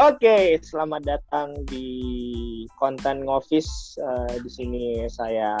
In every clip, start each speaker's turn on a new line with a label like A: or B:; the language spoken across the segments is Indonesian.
A: Oke, selamat datang di konten ngofis. Uh, di sini saya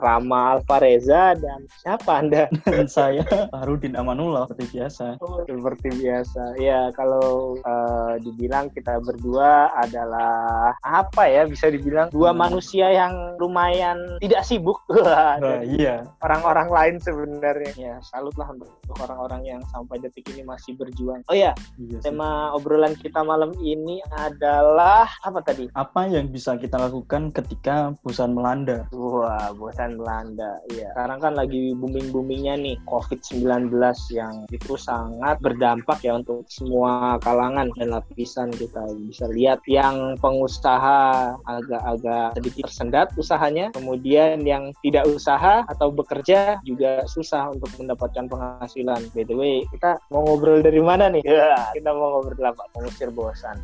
A: Rama Alvareza dan siapa Anda?
B: Dan saya Harudin Amanullah seperti biasa.
A: Oh, seperti biasa. Ya, kalau uh, dibilang kita berdua adalah apa ya? Bisa dibilang dua hmm. manusia yang lumayan tidak sibuk.
B: uh, iya.
A: Orang-orang lain sebenarnya. Ya, salutlah untuk orang-orang yang sampai detik ini masih berjuang. Oh ya, iya tema obrolan kita malam ini ini adalah apa tadi?
B: Apa yang bisa kita lakukan ketika bosan melanda?
A: Wah, bosan melanda. Iya. Sekarang kan lagi booming-boomingnya nih COVID-19 yang itu sangat berdampak ya untuk semua kalangan dan lapisan kita bisa lihat yang pengusaha agak-agak sedikit tersendat usahanya, kemudian yang tidak usaha atau bekerja juga susah untuk mendapatkan penghasilan. By the way, kita mau ngobrol dari mana nih? Ya, kita mau ngobrol apa? Pengusir bosan.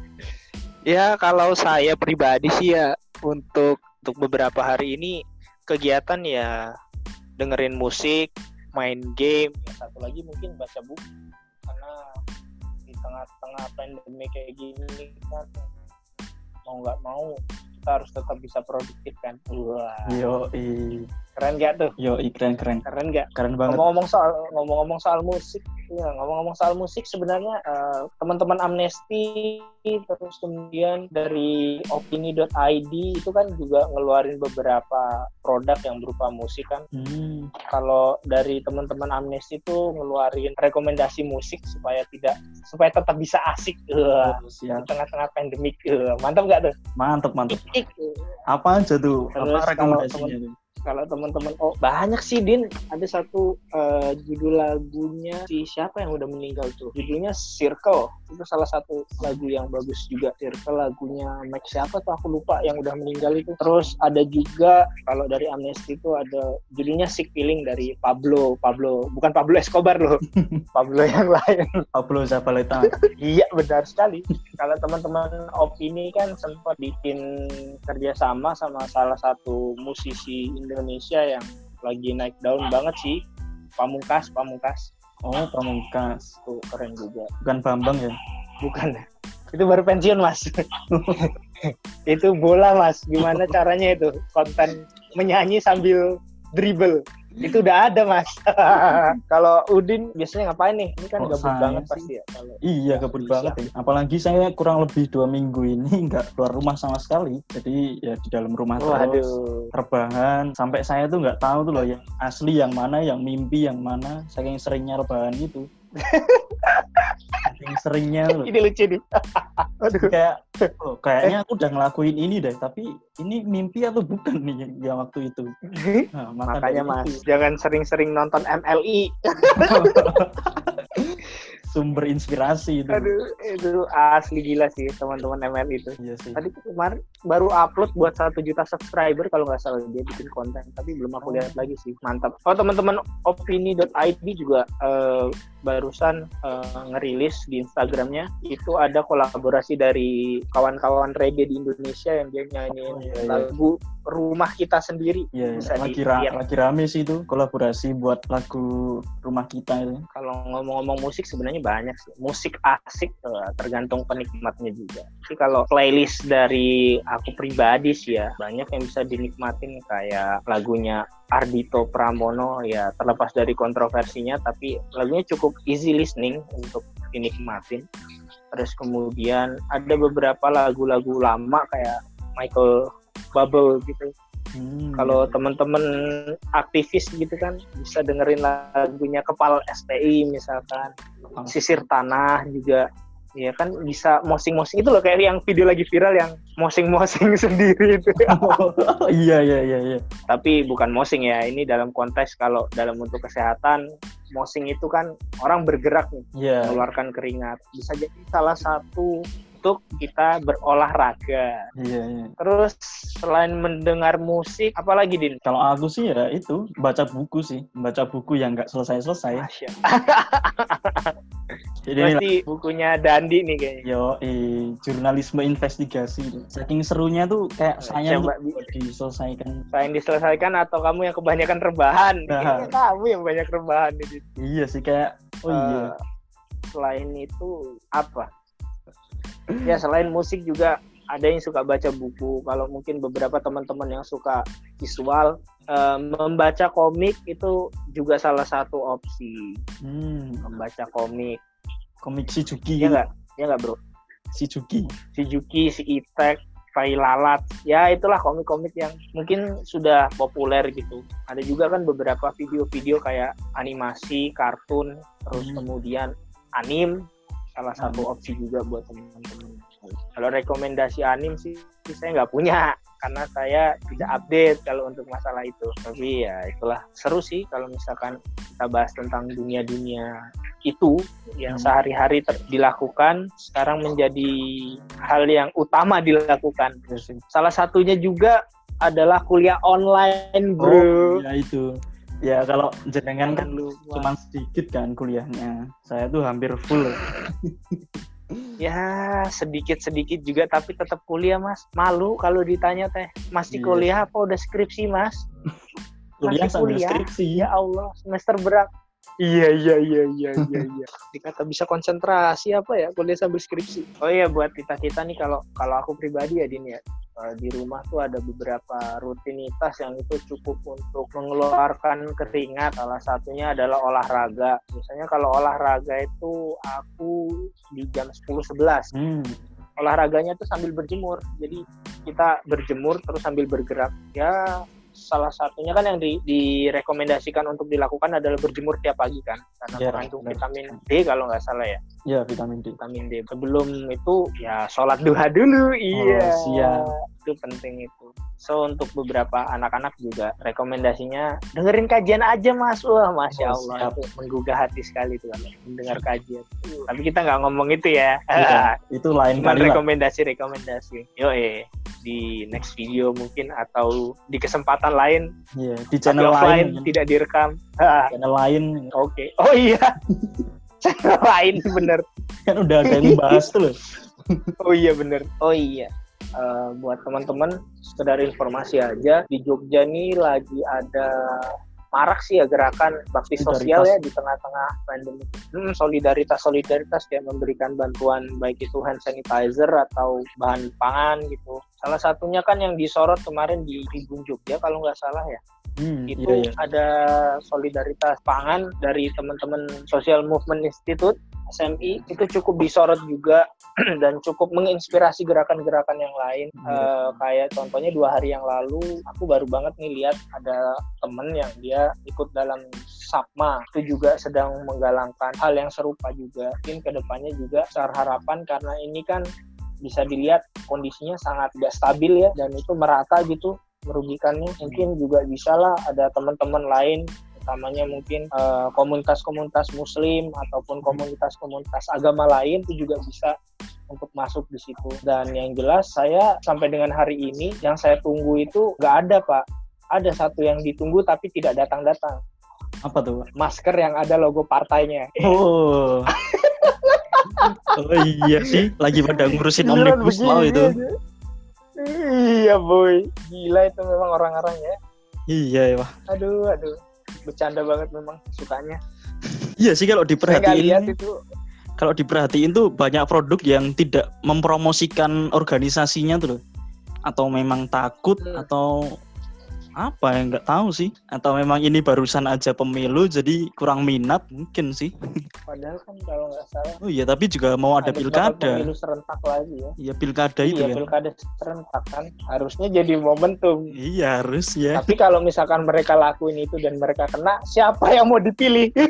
A: Ya kalau saya pribadi sih ya untuk untuk beberapa hari ini kegiatan ya dengerin musik, main game, ya satu lagi mungkin baca buku karena di tengah-tengah pandemi kayak gini kan mau nggak mau kita harus tetap bisa produktif kan.
B: Wah. Yo,
A: keren gak tuh?
B: Yo, keren keren.
A: Keren gak?
B: Keren banget.
A: Ngomong-ngomong soal ngomong-ngomong soal musik, ya ngomong-ngomong soal musik sebenarnya uh, teman-teman Amnesty terus kemudian dari opini.id itu kan juga ngeluarin beberapa produk yang berupa musik kan. Hmm. Kalau dari teman-teman Amnesty itu ngeluarin rekomendasi musik supaya tidak supaya tetap bisa asik uh, di tengah-tengah pandemik. Uh, mantap gak tuh?
B: Mantap, mantap. Apa aja tuh? Terus Apa rekomendasinya?
A: kalau teman-teman oh banyak sih Din. Ada satu uh, judul lagunya si siapa yang udah meninggal tuh? Judulnya Circle. Itu salah satu lagu yang bagus juga. Circle lagunya Max siapa tuh? Aku lupa yang udah meninggal itu. Terus ada juga kalau dari Amnesty itu ada judulnya Sick Feeling dari Pablo. Pablo bukan Pablo Escobar loh. Pablo yang lain.
B: Pablo Zabaleta.
A: Iya benar sekali. Kalau teman-teman opini kan sempat bikin kerjasama sama salah satu musisi Indonesia Indonesia yang lagi naik daun banget sih. Pamungkas Pamungkas.
B: Oh Pamungkas.
A: Tuh keren juga.
B: Bukan Bambang ya?
A: Bukan. Itu baru pensiun mas. Itu bola mas. Gimana caranya itu? Konten menyanyi sambil dribble itu udah ada mas kalau Udin biasanya ngapain nih ini kan oh, gabut banget sih. pasti ya
B: kalau iya gabut banget ya. apalagi saya kurang lebih dua minggu ini nggak keluar rumah sama sekali jadi ya di dalam rumah oh, terus aduh. rebahan sampai saya tuh nggak tahu tuh loh yang asli yang mana yang mimpi yang mana saking seringnya rebahan gitu saking seringnya loh.
A: Ini lucu nih.
B: Aduh. kayak oh, kayaknya aku udah ngelakuin ini deh tapi ini mimpi atau bukan nih yang, yang waktu itu?
A: Nah, makanya mas itu. jangan sering-sering nonton MLI
B: sumber inspirasi itu.
A: Aduh, itu asli gila sih teman-teman ML itu. Iya sih. Tadi kemarin baru upload buat satu juta subscriber kalau nggak salah dia bikin konten, tapi belum aku lihat lagi sih. Mantap. Oh teman-teman opini.id juga uh, barusan uh, ngerilis di Instagramnya itu ada kolaborasi dari kawan-kawan reggae di Indonesia yang dia nyanyiin oh, iya, iya. lagu rumah kita sendiri.
B: Iya, bisa lagi, ra lagi rame sih itu kolaborasi buat lagu rumah kita itu.
A: Kalau ngomong-ngomong musik sebenarnya banyak sih. Musik asik uh, tergantung penikmatnya juga. Tapi kalau playlist dari aku pribadi sih ya banyak yang bisa dinikmatin kayak lagunya Ardito Pramono ya terlepas dari kontroversinya tapi lagunya cukup easy listening untuk dinikmatin. Terus kemudian ada beberapa lagu-lagu lama kayak Michael bubble gitu. Hmm. Kalau teman-teman aktivis gitu kan bisa dengerin lagunya Kepal STI misalkan, oh. Sisir Tanah juga ya kan bisa mosing-mosing itu loh kayak yang video lagi viral yang mosing-mosing sendiri itu.
B: oh, iya iya iya iya.
A: Tapi bukan mosing ya, ini dalam konteks kalau dalam untuk kesehatan mosing itu kan orang bergerak nih, yeah. mengeluarkan keringat. Bisa jadi salah satu untuk kita berolahraga.
B: Iya, iya.
A: Terus selain mendengar musik, apalagi Din?
B: Kalau aku sih ya itu baca buku sih, baca buku yang nggak selesai-selesai.
A: Jadi Pasti bukunya Dandi nih kayaknya.
B: Yo, eh, jurnalisme investigasi. Saking serunya tuh kayak saya Coba diselesaikan.
A: Saya diselesaikan atau kamu yang kebanyakan rebahan? Nah. kamu yang banyak rebahan ini.
B: Iya sih kayak oh uh, iya.
A: Selain itu apa? Ya selain musik juga ada yang suka baca buku. Kalau mungkin beberapa teman-teman yang suka visual, uh, membaca komik itu juga salah satu opsi. Hmm. Membaca komik.
B: Komik si Juki.
A: Ya nggak? Ya nggak bro?
B: Si Juki.
A: Si Juki, si Itek, Tai Lalat. Ya itulah komik-komik yang mungkin sudah populer gitu. Ada juga kan beberapa video-video kayak animasi, kartun, terus hmm. kemudian anim salah satu hmm. opsi juga buat teman-teman. Kalau rekomendasi anim sih saya nggak punya karena saya tidak update kalau untuk masalah itu. Tapi ya itulah seru sih kalau misalkan kita bahas tentang dunia-dunia itu yang hmm. sehari-hari dilakukan sekarang menjadi hal yang utama dilakukan. Salah satunya juga adalah kuliah online, bro.
B: Oh, ya itu. Ya kalau jenengan kan cuma sedikit kan kuliahnya. Saya tuh hampir full.
A: ya sedikit sedikit juga tapi tetap kuliah mas malu kalau ditanya teh masih iya. kuliah apa udah skripsi mas
B: kuliah masih kuliah skripsi
A: ya Allah semester berat Iya iya iya iya iya iya. Dikata bisa konsentrasi apa ya kuliah sambil skripsi. Oh iya buat kita kita nih kalau kalau aku pribadi ya Din ya di rumah tuh ada beberapa rutinitas yang itu cukup untuk mengeluarkan keringat. Salah satunya adalah olahraga. Misalnya kalau olahraga itu aku di jam 10-11. Hmm. Olahraganya tuh sambil berjemur. Jadi kita berjemur terus sambil bergerak. Ya salah satunya kan yang di, direkomendasikan untuk dilakukan adalah berjemur tiap pagi kan karena yeah, mengandung vitamin D kalau nggak salah ya.
B: Iya vitamin D.
A: Vitamin D. Sebelum itu ya sholat duha dulu. Oh, iya.
B: Siap.
A: Itu penting itu. So untuk beberapa anak-anak juga rekomendasinya dengerin kajian aja mas. Wah masya oh, Allah itu menggugah hati sekali tuh kalau mendengar kajian. Tapi kita nggak ngomong itu ya.
B: Iya, itu lain kali
A: rekomendasi rekomendasi. Yo eh di next video mungkin atau di kesempatan lain.
B: Iya, di channel lain
A: tidak direkam.
B: Channel lain.
A: Oke. Okay. Oh iya. channel lain bener.
B: Kan udah ada yang bahas tuh loh.
A: oh iya bener. Oh iya. Uh, buat teman-teman sekedar informasi aja di Jogja nih lagi ada marak sih ya gerakan bakti sosial ya di tengah-tengah pandemi. Hmm, solidaritas solidaritas kayak memberikan bantuan baik itu hand sanitizer atau bahan pangan gitu. Salah satunya kan yang disorot kemarin di Tribun Jogja kalau nggak salah ya. Hmm, itu iya, iya. ada solidaritas pangan dari teman-teman Social Movement Institute SMI itu cukup disorot juga dan cukup menginspirasi gerakan-gerakan yang lain. Uh, kayak contohnya dua hari yang lalu aku baru banget nih lihat ada temen yang dia ikut dalam Sapma. Itu juga sedang menggalangkan hal yang serupa juga. Mungkin ke depannya juga besar harapan karena ini kan bisa dilihat kondisinya sangat tidak stabil ya dan itu merata gitu merugikannya. Mungkin juga bisa lah ada teman-teman lain utamanya mungkin eh, komunitas-komunitas uh, muslim ataupun komunitas-komunitas agama lain itu juga bisa untuk masuk di situ. Dan yang jelas saya sampai dengan hari ini yang saya tunggu itu nggak ada pak. Ada satu yang ditunggu tapi tidak datang-datang.
B: Apa tuh
A: masker yang ada logo partainya.
B: Oh. Oh iya sih. Lagi pada ngurusin omnibus law itu
A: iya boy. Gila itu memang orang-orang ya.
B: Iya ya
A: aduh aduh. Bercanda banget memang sukanya.
B: Iya sih kalau diperhatiin itu. kalau diperhatiin tuh banyak produk yang tidak mempromosikan organisasinya tuh loh. Atau memang takut hmm. atau apa ya nggak tahu sih. Atau memang ini barusan aja pemilu jadi kurang minat mungkin sih.
A: Padahal kan kalau nggak salah
B: oh iya tapi juga mau ada, ada pilkada.
A: pemilu serentak lagi ya.
B: Iya pilkada itu
A: iya,
B: ya.
A: pilkada serentak kan. Harusnya jadi momentum.
B: Iya harus ya.
A: Tapi kalau misalkan mereka lakuin itu dan mereka kena siapa yang mau dipilih?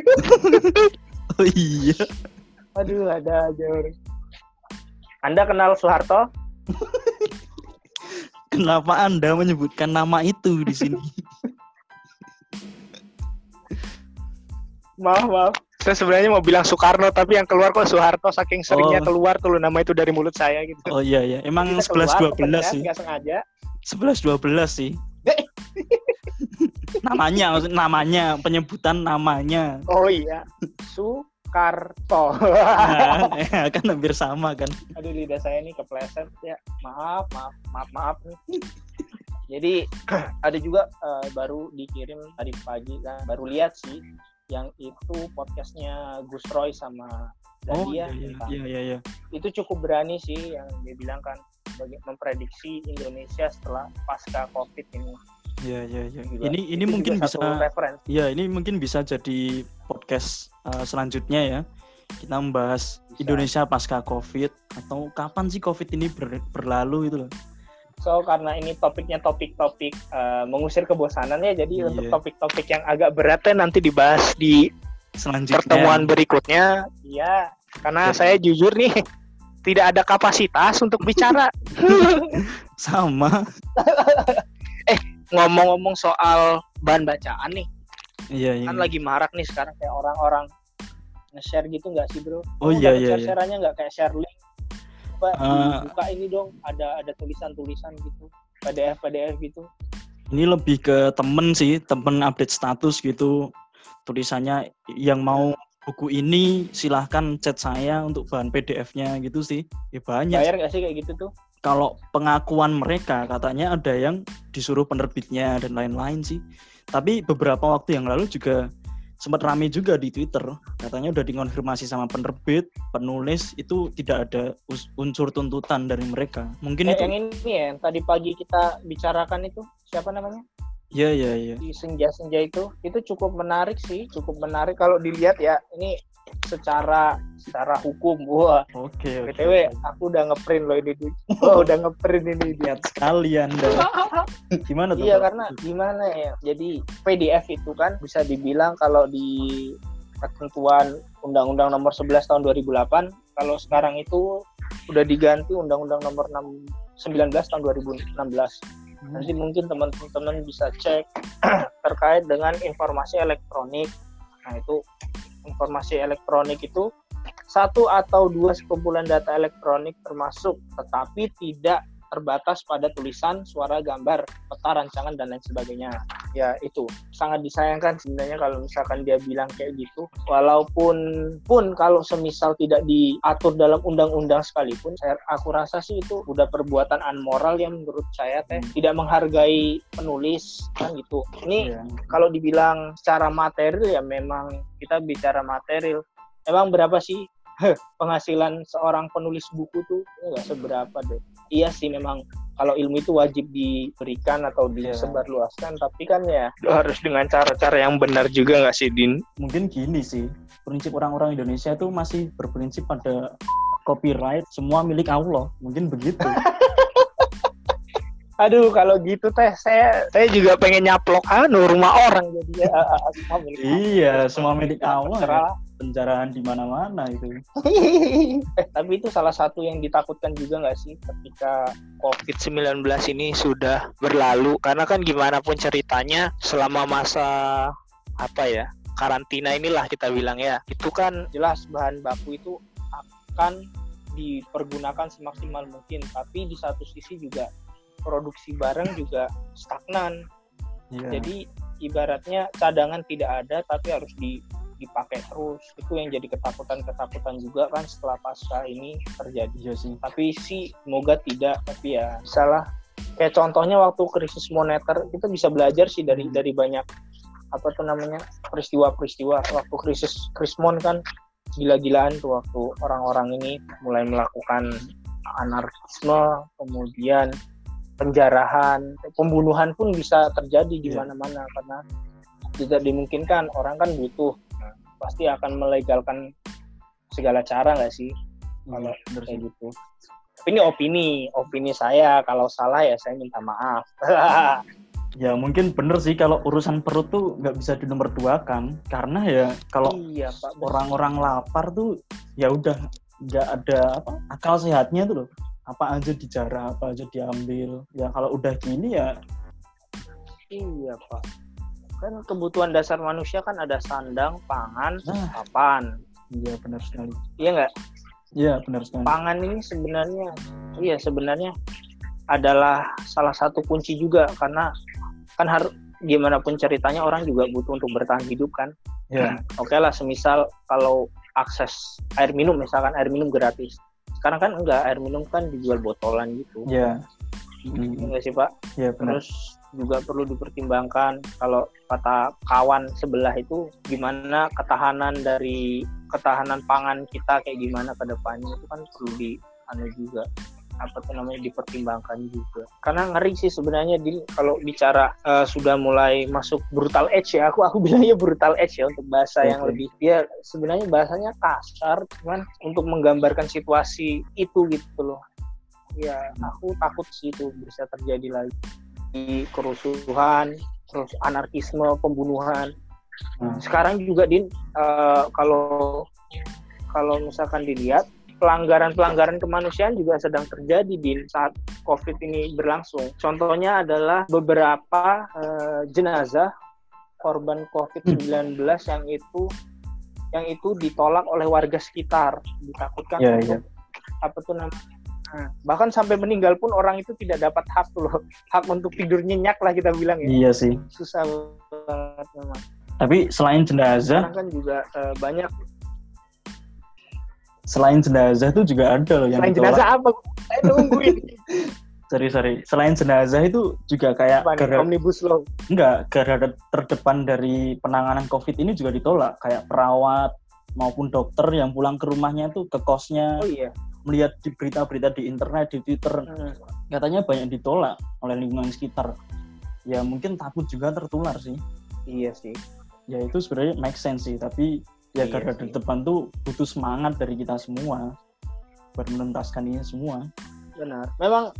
B: Oh iya.
A: Aduh ada aja anda kenal Soeharto
B: Kenapa Anda menyebutkan nama itu di sini?
A: maaf, maaf. Saya sebenarnya mau bilang Soekarno, tapi yang keluar kok Soeharto saking seringnya oh. keluar tuh nama itu dari mulut saya gitu.
B: Oh iya iya, emang sebelas dua belas sih.
A: Sengaja.
B: Sebelas dua belas sih. namanya, namanya penyebutan namanya.
A: Oh iya, Su Karto.
B: nah, ya, kan hampir sama kan.
A: Aduh lidah saya ini kepleset ya. Maaf, maaf, maaf, maaf nih. Jadi ada juga uh, baru dikirim tadi pagi kan, baru lihat sih yang itu podcastnya Gus Roy sama
B: oh, iya, iya, iya, iya, iya.
A: Itu cukup berani sih yang dia bilang kan memprediksi Indonesia setelah pasca Covid ini.
B: Iya, iya, iya. Ini ini mungkin bisa Iya, ini mungkin bisa jadi podcast uh, selanjutnya ya. Kita membahas bisa. Indonesia pasca Covid atau kapan sih Covid ini ber, berlalu itu loh.
A: So karena ini topiknya topik-topik uh, mengusir kebosanan ya, jadi yeah. untuk topik-topik yang agak beratnya nanti dibahas di selanjutnya pertemuan berikutnya. Iya, karena yeah. saya jujur nih tidak ada kapasitas untuk bicara.
B: Sama.
A: eh ngomong-ngomong soal bahan bacaan nih.
B: Iya, iya.
A: Kan lagi marak nih sekarang kayak orang-orang nge-share gitu nggak sih bro?
B: Oh iya iya.
A: Share-shareannya nggak? Kayak share link. Coba uh, buka ini dong. Ada ada tulisan-tulisan gitu. PDF PDF gitu.
B: Ini lebih ke temen sih temen update status gitu. Tulisannya yang mau buku ini silahkan chat saya untuk bahan PDF-nya gitu sih. Ya banyak.
A: Bayar nggak sih kayak gitu tuh
B: kalau pengakuan mereka katanya ada yang disuruh penerbitnya dan lain-lain sih. Tapi beberapa waktu yang lalu juga sempat rame juga di Twitter katanya udah dikonfirmasi sama penerbit penulis itu tidak ada unsur tuntutan dari mereka. Mungkin
A: eh,
B: itu.
A: yang ini ya yang tadi pagi kita bicarakan itu siapa namanya?
B: Iya iya iya.
A: Di senja-senja itu. Itu cukup menarik sih, cukup menarik. Kalau dilihat ya. Ini secara secara hukum wah
B: oke okay,
A: btw okay. aku udah ngeprint loh ini oh, udah ngeprint ini
B: lihat sekali anda. Gimana tuh
A: iya karena gimana ya jadi PDF itu kan bisa dibilang kalau di ketentuan Undang-Undang Nomor 11 Tahun 2008 kalau sekarang itu udah diganti Undang-Undang Nomor 6, 19 Tahun 2016 hmm. nanti mungkin teman-teman bisa cek terkait dengan informasi elektronik. Nah itu informasi elektronik itu satu atau dua sekumpulan data elektronik termasuk tetapi tidak terbatas pada tulisan, suara, gambar, peta, rancangan dan lain sebagainya. Ya itu sangat disayangkan sebenarnya kalau misalkan dia bilang kayak gitu. Walaupun pun kalau semisal tidak diatur dalam undang-undang sekalipun, saya aku rasa sih itu udah perbuatan unmoral yang menurut saya teh tidak menghargai penulis kan gitu. Ini yeah. kalau dibilang secara material ya memang kita bicara material. Emang berapa sih penghasilan seorang penulis buku tuh nggak seberapa deh. Iya sih memang kalau ilmu itu wajib diberikan atau iya. disebarluaskan, tapi kan ya harus dengan cara-cara yang benar juga nggak sih Din?
B: Mungkin gini sih, prinsip orang-orang Indonesia itu masih berprinsip pada copyright semua milik Allah, mungkin begitu.
A: Aduh, kalau gitu teh saya saya juga pengen nyaplok anu rumah orang jadi ya,
B: semua milik Iya, semua milik Allah. Ya. Penjarahan di mana-mana itu.
A: eh, tapi itu salah satu yang ditakutkan juga nggak sih ketika COVID-19 ini sudah berlalu karena kan gimana pun ceritanya selama masa apa ya karantina inilah kita bilang ya itu kan jelas bahan baku itu akan dipergunakan semaksimal mungkin tapi di satu sisi juga produksi barang juga stagnan. Yeah. Jadi ibaratnya cadangan tidak ada tapi harus di, dipakai terus. Itu yang jadi ketakutan-ketakutan juga kan setelah pasca ini terjadi.
B: Ya sih.
A: Tapi sih semoga tidak. Tapi ya salah. Kayak contohnya waktu krisis moneter kita bisa belajar sih dari dari banyak apa tuh namanya peristiwa-peristiwa waktu krisis krismon kan gila-gilaan tuh waktu orang-orang ini mulai melakukan anarkisme kemudian penjarahan, pembunuhan pun bisa terjadi di iya. mana-mana karena tidak dimungkinkan orang kan butuh pasti akan melegalkan segala cara nggak sih?
B: Yeah, kalau kayak gitu.
A: Tapi ini opini, opini saya. Kalau salah ya saya minta maaf.
B: ya mungkin bener sih kalau urusan perut tuh nggak bisa di nomor dua kan karena ya kalau iya, orang-orang lapar tuh ya udah nggak ada apa akal sehatnya tuh loh. Apa aja dijarah apa aja diambil. Ya kalau udah gini ya
A: iya pak kan kebutuhan dasar manusia kan ada sandang pangan nah, papan.
B: Iya benar sekali.
A: Iya nggak?
B: Iya benar sekali.
A: Pangan ini sebenarnya iya sebenarnya adalah salah satu kunci juga karena kan harus gimana pun ceritanya orang juga butuh untuk bertahan hidup kan.
B: Ya.
A: oke okay lah semisal kalau akses air minum misalkan air minum gratis. Sekarang kan enggak air minum kan dijual botolan gitu.
B: Ya
A: yeah. enggak sih pak?
B: Ya yeah,
A: terus juga perlu dipertimbangkan. Kalau kata kawan sebelah itu gimana ketahanan dari ketahanan pangan kita kayak gimana ke depannya itu kan perlu di anu juga apa tuh namanya dipertimbangkan juga. Karena ngeri sih sebenarnya di kalau bicara uh, sudah mulai masuk brutal edge ya aku aku bilangnya brutal edge ya untuk bahasa okay. yang lebih dia sebenarnya bahasanya kasar cuman untuk menggambarkan situasi itu gitu loh. Ya aku takut sih itu bisa terjadi lagi kerusuhan terus anarkisme pembunuhan hmm. sekarang juga din uh, kalau kalau misalkan dilihat pelanggaran-pelanggaran kemanusiaan juga sedang terjadi di saat COVID ini berlangsung. Contohnya adalah beberapa uh, jenazah korban COVID-19 hmm. yang itu yang itu ditolak oleh warga sekitar, ditakutkan yeah, untuk yeah. apa tuh namanya bahkan sampai meninggal pun orang itu tidak dapat hak loh, hak untuk tidur nyenyak lah kita bilang ya.
B: Iya sih.
A: Susah banget memang.
B: Tapi selain jenazah,
A: kan juga uh, banyak.
B: selain jenazah itu juga ada loh yang
A: selain jenazah apa? Saya nungguin.
B: Sorry sorry. Selain jenazah itu juga kayak
A: gara, omnibus law.
B: Enggak gara terdepan dari penanganan covid ini juga ditolak. Kayak perawat maupun dokter yang pulang ke rumahnya tuh ke kosnya.
A: Oh iya
B: melihat di berita-berita di internet di twitter. Hmm. katanya banyak ditolak oleh lingkungan sekitar. Ya mungkin takut juga tertular sih.
A: Iya sih.
B: Ya itu sebenarnya make sense sih tapi ya iya garda depan tuh butuh semangat dari kita semua buat menuntaskan ini semua.
A: Benar. Memang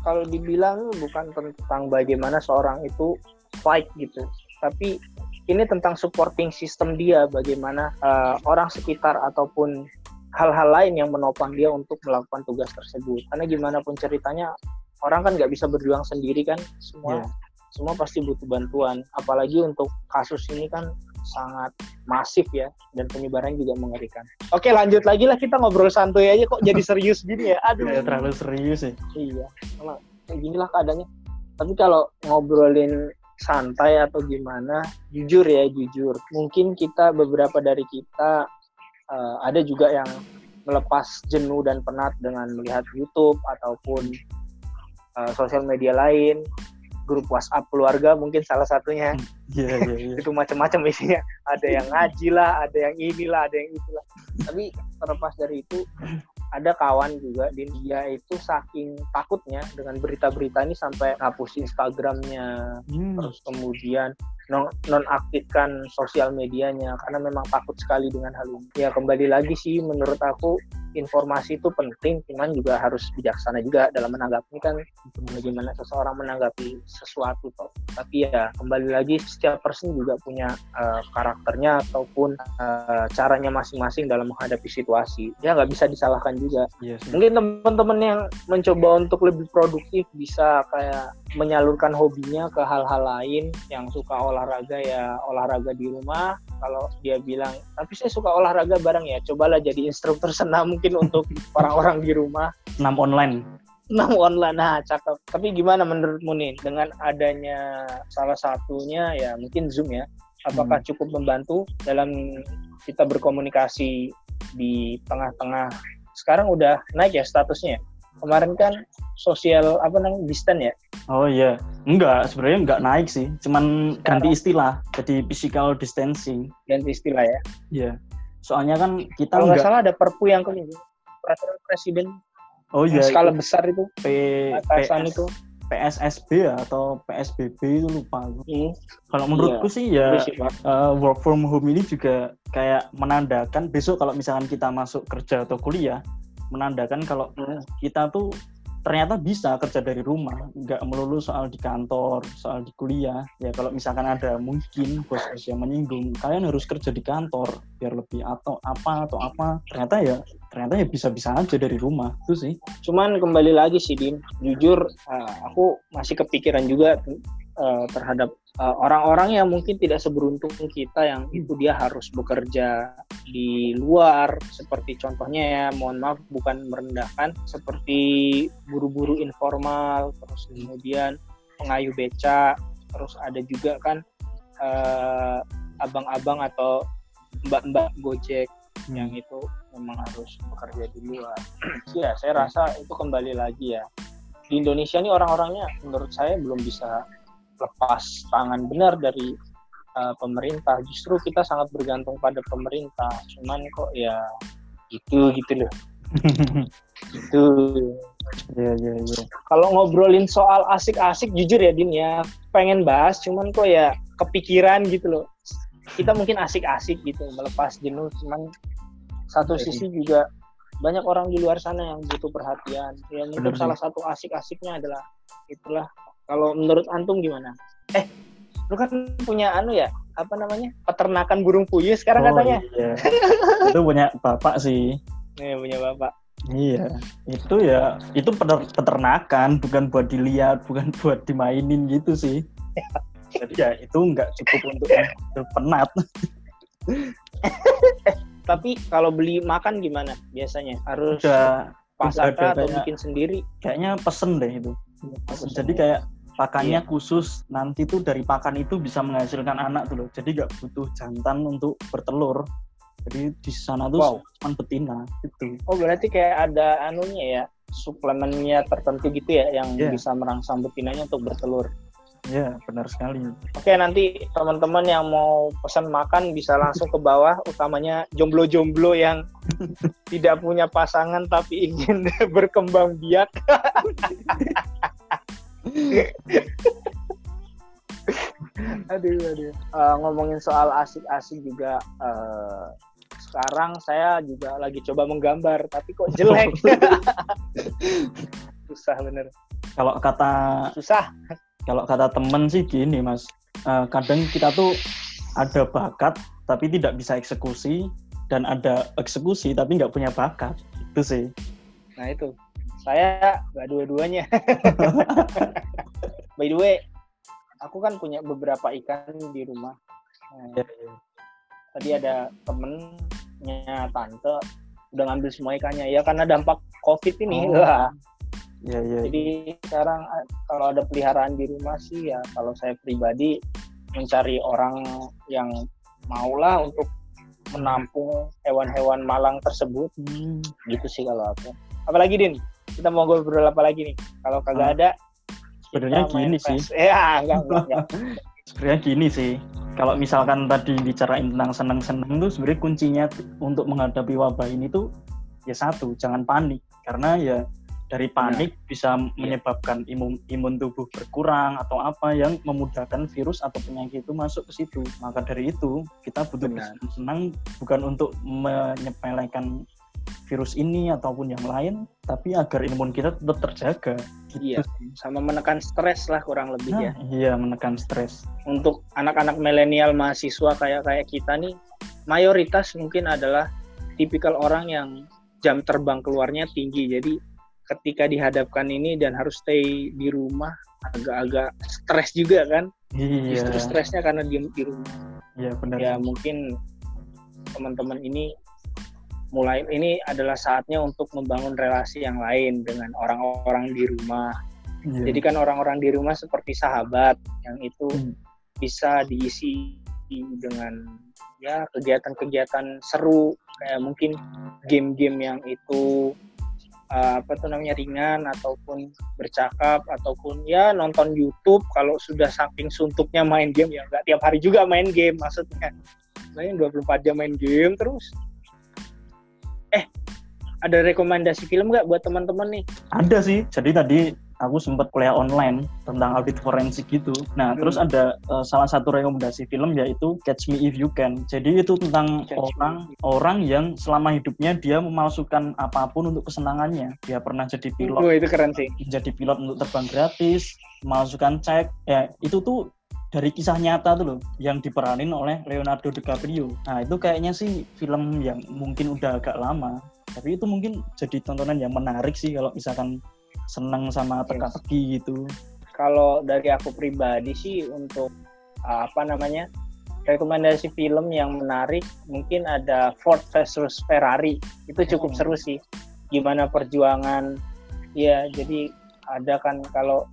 A: kalau dibilang bukan tentang bagaimana seorang itu fight gitu tapi ini tentang supporting system dia bagaimana uh, orang sekitar ataupun hal-hal lain yang menopang dia untuk melakukan tugas tersebut karena gimana pun ceritanya orang kan nggak bisa berjuang sendiri kan semua yeah. semua pasti butuh bantuan apalagi untuk kasus ini kan sangat masif ya dan penyebaran juga mengerikan. Oke lanjut lagi lah kita ngobrol santuy aja kok jadi serius gini ya. Aduh.
B: Ya, terlalu serius ya.
A: Iya. Sama kayak gini lah keadaannya. Tapi kalau ngobrolin santai atau gimana, jujur ya jujur. Mungkin kita beberapa dari kita uh, ada juga yang melepas jenuh dan penat dengan melihat YouTube ataupun uh, sosial media lain grup WhatsApp keluarga mungkin salah satunya.
B: Yeah, yeah, yeah.
A: itu macam-macam isinya. Ada yang ngaji lah, ada yang inilah, ada yang itulah. Tapi terlepas dari itu ada kawan juga di dia itu saking takutnya dengan berita-berita ini sampai hapus Instagramnya hmm. terus kemudian nonaktifkan sosial medianya karena memang takut sekali dengan hal ini. Ya kembali lagi sih menurut aku informasi itu penting cuman juga harus bijaksana juga dalam menanggapi kan bagaimana seseorang menanggapi sesuatu toh. Tapi ya kembali lagi setiap person juga punya uh, karakternya ataupun uh, caranya masing-masing dalam menghadapi situasi. Ya nggak bisa disalahkan juga. Yes, iya mungkin teman-teman yang mencoba untuk lebih produktif bisa kayak menyalurkan hobinya ke hal-hal lain yang suka olahraga ya olahraga di rumah. Kalau dia bilang tapi saya suka olahraga bareng ya cobalah jadi instruktur senam mungkin untuk orang-orang di rumah.
B: Senam online.
A: Senam online nah cakep. Tapi gimana menurutmu nih dengan adanya salah satunya ya mungkin zoom ya apakah hmm. cukup membantu dalam kita berkomunikasi di tengah-tengah? Sekarang udah naik ya statusnya kemarin kan sosial apa namanya distance ya?
B: Oh iya. Enggak sebenarnya enggak naik sih. Cuman Sekarang, ganti istilah jadi physical distancing.
A: Ganti istilah ya?
B: Iya. Soalnya kan kita
A: kalau nggak salah ada perpu yang ke peraturan presiden.
B: Oh iya
A: skala besar itu
B: P, PS, itu. PSSB atau PSBB itu lupa hmm. kalau menurutku iya. sih ya uh, work from home ini juga kayak menandakan besok kalau misalkan kita masuk kerja atau kuliah menandakan kalau hmm. kita tuh ternyata bisa kerja dari rumah, nggak melulu soal di kantor, soal di kuliah. Ya kalau misalkan ada mungkin bos-bos yang menyinggung, kalian harus kerja di kantor biar lebih atau apa atau apa. Ternyata ya ternyata ya bisa-bisa aja dari rumah itu sih.
A: Cuman kembali lagi sih Din, jujur uh, aku masih kepikiran juga uh, terhadap eh, orang-orang yang mungkin tidak seberuntung kita yang itu dia harus bekerja di luar. Seperti contohnya ya mohon maaf bukan merendahkan seperti buru-buru informal terus kemudian pengayuh beca terus ada juga kan uh, abang-abang atau mbak-mbak gojek yang itu memang harus bekerja di luar. Ya saya rasa itu kembali lagi ya. Di Indonesia ini orang-orangnya menurut saya belum bisa lepas tangan benar dari uh, pemerintah. Justru kita sangat bergantung pada pemerintah. Cuman kok ya itu gitu loh. itu.
B: Iya iya iya.
A: Kalau ngobrolin soal asik-asik jujur ya Din ya, pengen bahas cuman kok ya kepikiran gitu loh. Kita mungkin asik-asik gitu melepas jenuh cuman satu iya, sisi iya. juga banyak orang di luar sana yang butuh perhatian. Ya mungkin salah satu asik-asiknya adalah itulah kalau menurut antum gimana? Eh, lu kan punya anu ya apa namanya? Peternakan burung puyuh sekarang oh, katanya.
B: iya. itu punya bapak sih.
A: Iya punya bapak.
B: Iya itu ya itu peternakan bukan buat dilihat bukan buat dimainin gitu sih. Jadi ya itu nggak cukup untuk penat.
A: Tapi kalau beli makan gimana biasanya? Harus udah, pasar udah atau kayak, bikin sendiri?
B: kayaknya pesen deh itu. Jadi kayak pakannya iya. khusus nanti tuh dari pakan itu bisa menghasilkan anak tuh loh jadi nggak butuh jantan untuk bertelur jadi di sana tuh wow. cuma betina itu
A: oh berarti kayak ada anunya ya suplemennya tertentu gitu ya yang yeah. bisa merangsang betinanya untuk bertelur
B: Ya, benar sekali.
A: Oke, nanti teman-teman yang mau pesan makan bisa langsung ke bawah, utamanya jomblo-jomblo yang tidak punya pasangan tapi ingin berkembang biak. aduh aduh. Uh, ngomongin soal asik-asik juga uh, sekarang saya juga lagi coba menggambar tapi kok jelek? Susah bener.
B: Kalau kata
A: susah.
B: kalau kata temen sih gini mas. Uh, kadang kita tuh ada bakat tapi tidak bisa eksekusi dan ada eksekusi tapi nggak punya bakat. Itu sih.
A: Nah itu saya nggak dua-duanya. By the way, aku kan punya beberapa ikan di rumah. Nah, ya, ya. Tadi ada temennya tante udah ngambil semua ikannya ya karena dampak covid ini oh. lah. Ya, ya, Jadi sekarang kalau ada peliharaan di rumah sih ya kalau saya pribadi mencari orang yang maulah untuk menampung hewan-hewan malang tersebut. Hmm. Gitu sih kalau aku. Apalagi Din? Kita mau ngobrol apa lagi nih kalau kagak hmm. ada
B: sebenarnya gini sih
A: ya enggak enggak, enggak.
B: sebenarnya gini sih kalau misalkan tadi bicarain tentang seneng-seneng tuh sebenarnya kuncinya untuk menghadapi wabah ini tuh ya satu jangan panik karena ya dari panik nah. bisa iya. menyebabkan imun imun tubuh berkurang atau apa yang memudahkan virus atau penyakit itu masuk ke situ. Maka dari itu kita butuh senang bukan untuk menyepelekan virus ini ataupun yang lain, tapi agar imun kita tetap terjaga.
A: Gitu. Iya, sama menekan stres lah kurang lebih nah, ya.
B: Iya, menekan stres.
A: Untuk anak-anak milenial mahasiswa kayak kayak kita nih, mayoritas mungkin adalah tipikal orang yang jam terbang keluarnya tinggi. Jadi ketika dihadapkan ini dan harus stay di rumah agak-agak stres juga kan.
B: Iya.
A: Justru stresnya karena diem di rumah.
B: Iya benar.
A: Ya mungkin teman-teman ini mulai ini adalah saatnya untuk membangun relasi yang lain dengan orang-orang di rumah. Yeah. Jadi kan orang-orang di rumah seperti sahabat yang itu hmm. bisa diisi dengan ya kegiatan-kegiatan seru kayak mungkin game-game yang itu uh, apa tuh namanya ringan ataupun bercakap ataupun ya nonton YouTube kalau sudah saking suntuknya main game ya nggak tiap hari juga main game maksudnya main 24 jam main game terus eh ada rekomendasi film nggak buat teman-teman nih?
B: Ada sih. Jadi tadi aku sempat kuliah online tentang audit forensik gitu. Nah, hmm. terus ada uh, salah satu rekomendasi film yaitu Catch Me If You Can. Jadi itu tentang Catch orang me. orang yang selama hidupnya dia memalsukan apa pun untuk kesenangannya. Dia pernah jadi pilot.
A: Oh, itu keren sih.
B: Jadi pilot untuk terbang gratis, memalsukan cek. Ya, itu tuh dari kisah nyata tuh loh yang diperanin oleh Leonardo DiCaprio. Nah itu kayaknya sih film yang mungkin udah agak lama, tapi itu mungkin jadi tontonan yang menarik sih kalau misalkan seneng sama teka-teki gitu.
A: Kalau dari aku pribadi sih untuk apa namanya rekomendasi film yang menarik mungkin ada Ford versus Ferrari itu cukup oh. seru sih. Gimana perjuangan ya jadi ada kan kalau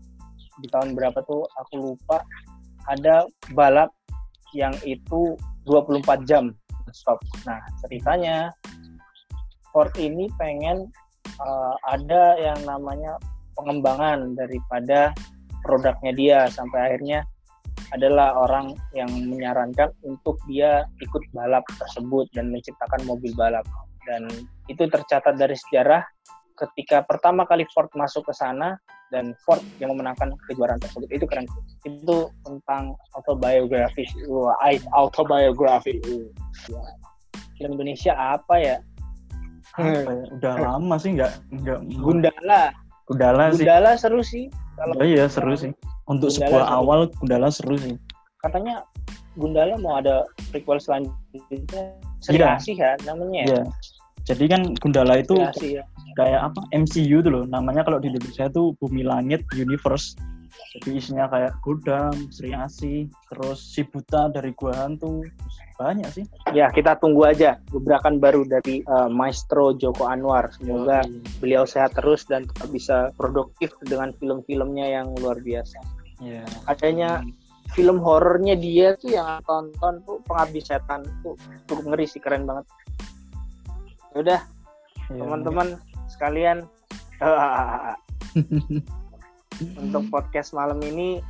A: di tahun berapa tuh aku lupa ada balap yang itu 24 jam stop. Nah, ceritanya Ford ini pengen uh, ada yang namanya pengembangan daripada produknya dia sampai akhirnya adalah orang yang menyarankan untuk dia ikut balap tersebut dan menciptakan mobil balap dan itu tercatat dari sejarah ketika pertama kali Ford masuk ke sana dan Ford yang memenangkan kejuaraan tersebut. Itu keren. Itu tentang autobiografi. Wah autobiografi. Ya. film Indonesia apa ya?
B: Ya? udah lama sih nggak nggak
A: Gundala.
B: Gundala sih.
A: Gundala seru sih.
B: Kalau oh, iya seru sih. Untuk Gundala sebuah seru. awal Gundala seru sih.
A: Katanya Gundala mau ada prequel selanjutnya. Seri
B: yeah.
A: Asih ya namanya.
B: Ya yeah. jadi kan Gundala itu ya kayak apa MCU tuh loh namanya kalau di Indonesia itu Bumi Langit Universe jadi isinya kayak Godam, Sri Asih, terus si Buta dari Gua Hantu, banyak sih.
A: Ya kita tunggu aja gebrakan baru dari uh, Maestro Joko Anwar. Semoga oh, beliau sehat terus dan tetap bisa produktif dengan film-filmnya yang luar biasa.
B: Ya.
A: Adanya hmm. film horornya dia tuh yang tonton tuh Pengabdi Setan tuh cukup ngeri sih keren banget. Ya udah ya, teman-teman sekalian untuk podcast malam ini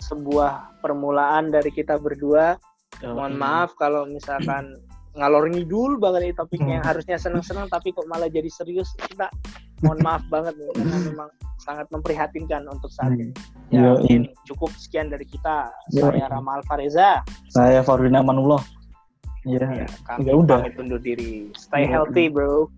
A: sebuah permulaan dari kita berdua. Mohon maaf kalau misalkan ngalor ngidul banget nih topiknya yang harusnya seneng-seneng tapi kok malah jadi serius kita mohon maaf banget nih karena memang sangat memprihatinkan untuk saat ini. Ya, ini cukup sekian dari kita. Saya Ramal Fareza.
B: Saya Farwina Manullah.
A: Ya, ya kami ya udah. undur diri. Stay healthy, bro.